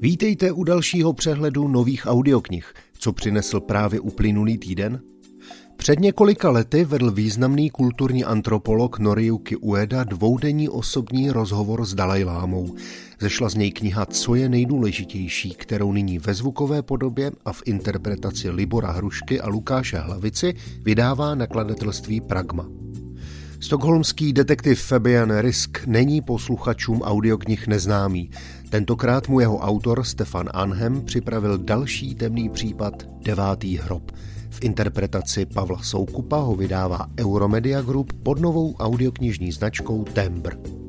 Vítejte u dalšího přehledu nových audioknih, co přinesl právě uplynulý týden. Před několika lety vedl významný kulturní antropolog Noriyuki Ueda dvoudenní osobní rozhovor s Dalajlámou. Zešla z něj kniha Co je nejdůležitější, kterou nyní ve zvukové podobě a v interpretaci Libora Hrušky a Lukáše Hlavici vydává nakladatelství Pragma. Stockholmský detektiv Fabian Risk není posluchačům audioknih neznámý. Tentokrát mu jeho autor Stefan Anhem připravil další temný případ Devátý hrob. V interpretaci Pavla Soukupa ho vydává Euromedia Group pod novou audioknižní značkou Tembr.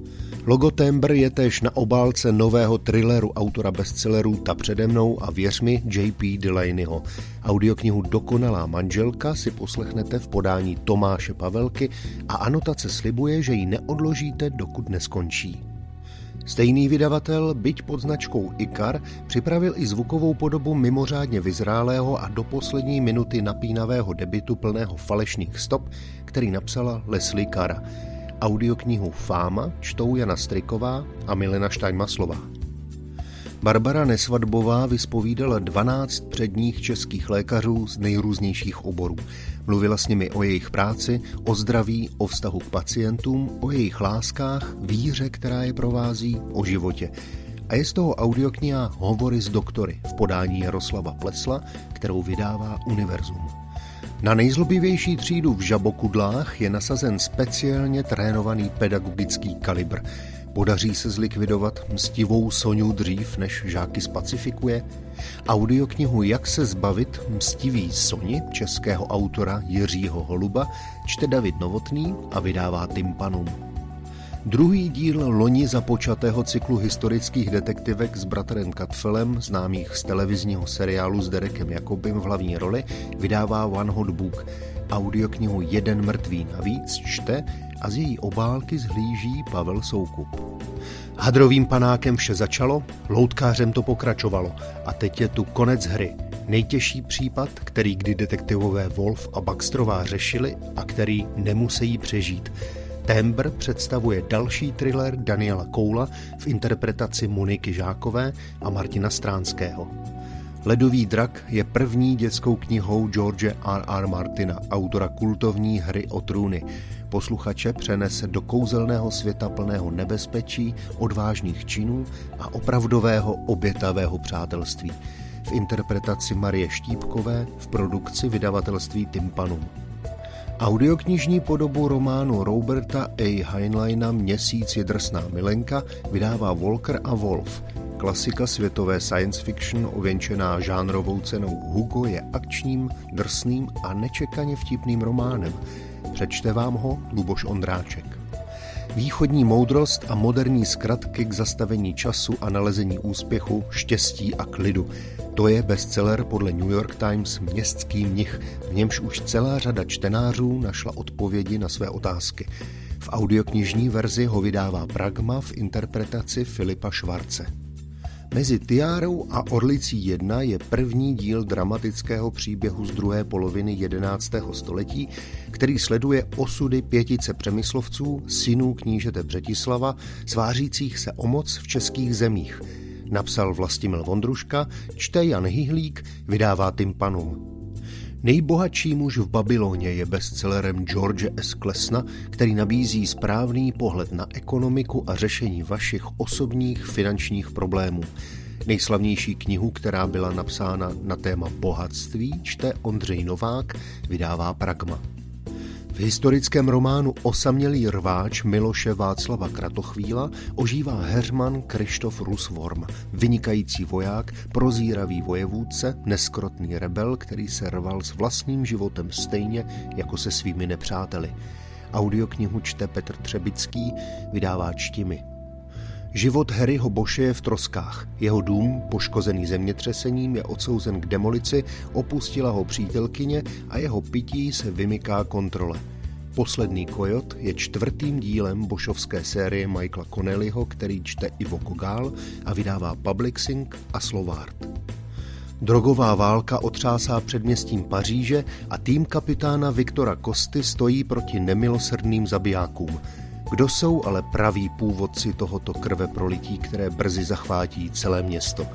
Logo Tembr je též na obálce nového thrilleru autora bestsellerů Ta přede mnou a věř mi J.P. Delaneyho. Audioknihu Dokonalá manželka si poslechnete v podání Tomáše Pavelky a anotace slibuje, že ji neodložíte, dokud neskončí. Stejný vydavatel, byť pod značkou Ikar, připravil i zvukovou podobu mimořádně vyzrálého a do poslední minuty napínavého debitu plného falešných stop, který napsala Leslie Kara. Audioknihu Fáma čtou Jana Striková a Milena Štajmaslová. Barbara Nesvadbová vyspovídala 12 předních českých lékařů z nejrůznějších oborů. Mluvila s nimi o jejich práci, o zdraví, o vztahu k pacientům, o jejich láskách, víře, která je provází, o životě. A je z toho audiokniha Hovory s doktory v podání Jaroslava Plesla, kterou vydává Univerzum. Na nejzlobivější třídu v žabokudlách je nasazen speciálně trénovaný pedagogický kalibr. Podaří se zlikvidovat mstivou Soňu dřív, než žáky spacifikuje? Audioknihu Jak se zbavit mstivý Soni českého autora Jiřího Holuba čte David Novotný a vydává Tympanum. Druhý díl loni započatého cyklu historických detektivek s bratrem Katfelem, známých z televizního seriálu s Derekem Jakobem v hlavní roli, vydává One Hot Book. Audioknihu Jeden mrtvý navíc čte a z její obálky zhlíží Pavel Soukup. Hadrovým panákem vše začalo, loutkářem to pokračovalo a teď je tu konec hry. Nejtěžší případ, který kdy detektivové Wolf a Baxterová řešili a který nemusí přežít. Tembr představuje další thriller Daniela Koula v interpretaci Moniky Žákové a Martina Stránského. Ledový drak je první dětskou knihou George R. R. Martina, autora kultovní hry o trůny. Posluchače přenese do kouzelného světa plného nebezpečí, odvážných činů a opravdového obětavého přátelství. V interpretaci Marie Štípkové v produkci vydavatelství Tympanum. Audioknižní podobu románu Roberta A. Heinleina Měsíc je drsná milenka vydává Volker a Wolf. Klasika světové science fiction ověnčená žánrovou cenou Hugo je akčním, drsným a nečekaně vtipným románem. Přečte vám ho Luboš Ondráček. Východní moudrost a moderní zkratky k zastavení času a nalezení úspěchu, štěstí a klidu. To je bestseller podle New York Times Městský mnich, v němž už celá řada čtenářů našla odpovědi na své otázky. V audioknižní verzi ho vydává Pragma v interpretaci Filipa Švarce. Mezi Tiárou a Orlicí 1 je první díl dramatického příběhu z druhé poloviny 11. století, který sleduje osudy pětice přemyslovců, synů knížete Břetislava, svářících se o moc v českých zemích. Napsal Vlastimil Vondruška, čte Jan Hyhlík, vydává Tympanum. Nejbohatší muž v Babyloně je bestsellerem George S. Klesna, který nabízí správný pohled na ekonomiku a řešení vašich osobních finančních problémů. Nejslavnější knihu, která byla napsána na téma bohatství, čte Ondřej Novák, vydává Pragma. V historickém románu Osamělý rváč Miloše Václava Kratochvíla ožívá herman Krištof Rusvorm, vynikající voják, prozíravý vojevůdce, neskrotný rebel, který se rval s vlastním životem stejně jako se svými nepřáteli. Audioknihu čte Petr Třebický, vydává Čtimi. Život Harryho Boše je v troskách. Jeho dům, poškozený zemětřesením, je odsouzen k demolici, opustila ho přítelkyně a jeho pití se vymyká kontrole. Poslední kojot je čtvrtým dílem bošovské série Michaela Connellyho, který čte Ivo Kogál a vydává Publixing a Slovart. Drogová válka otřásá předměstím Paříže a tým kapitána Viktora Kosty stojí proti nemilosrdným zabijákům – kdo jsou ale praví původci tohoto krve prolití, které brzy zachvátí celé město?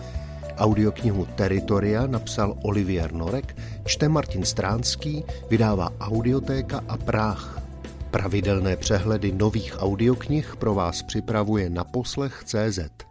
Audioknihu Teritoria napsal Olivier Norek, čte Martin Stránský, vydává Audiotéka a Práh. Pravidelné přehledy nových audioknih pro vás připravuje na poslech CZ.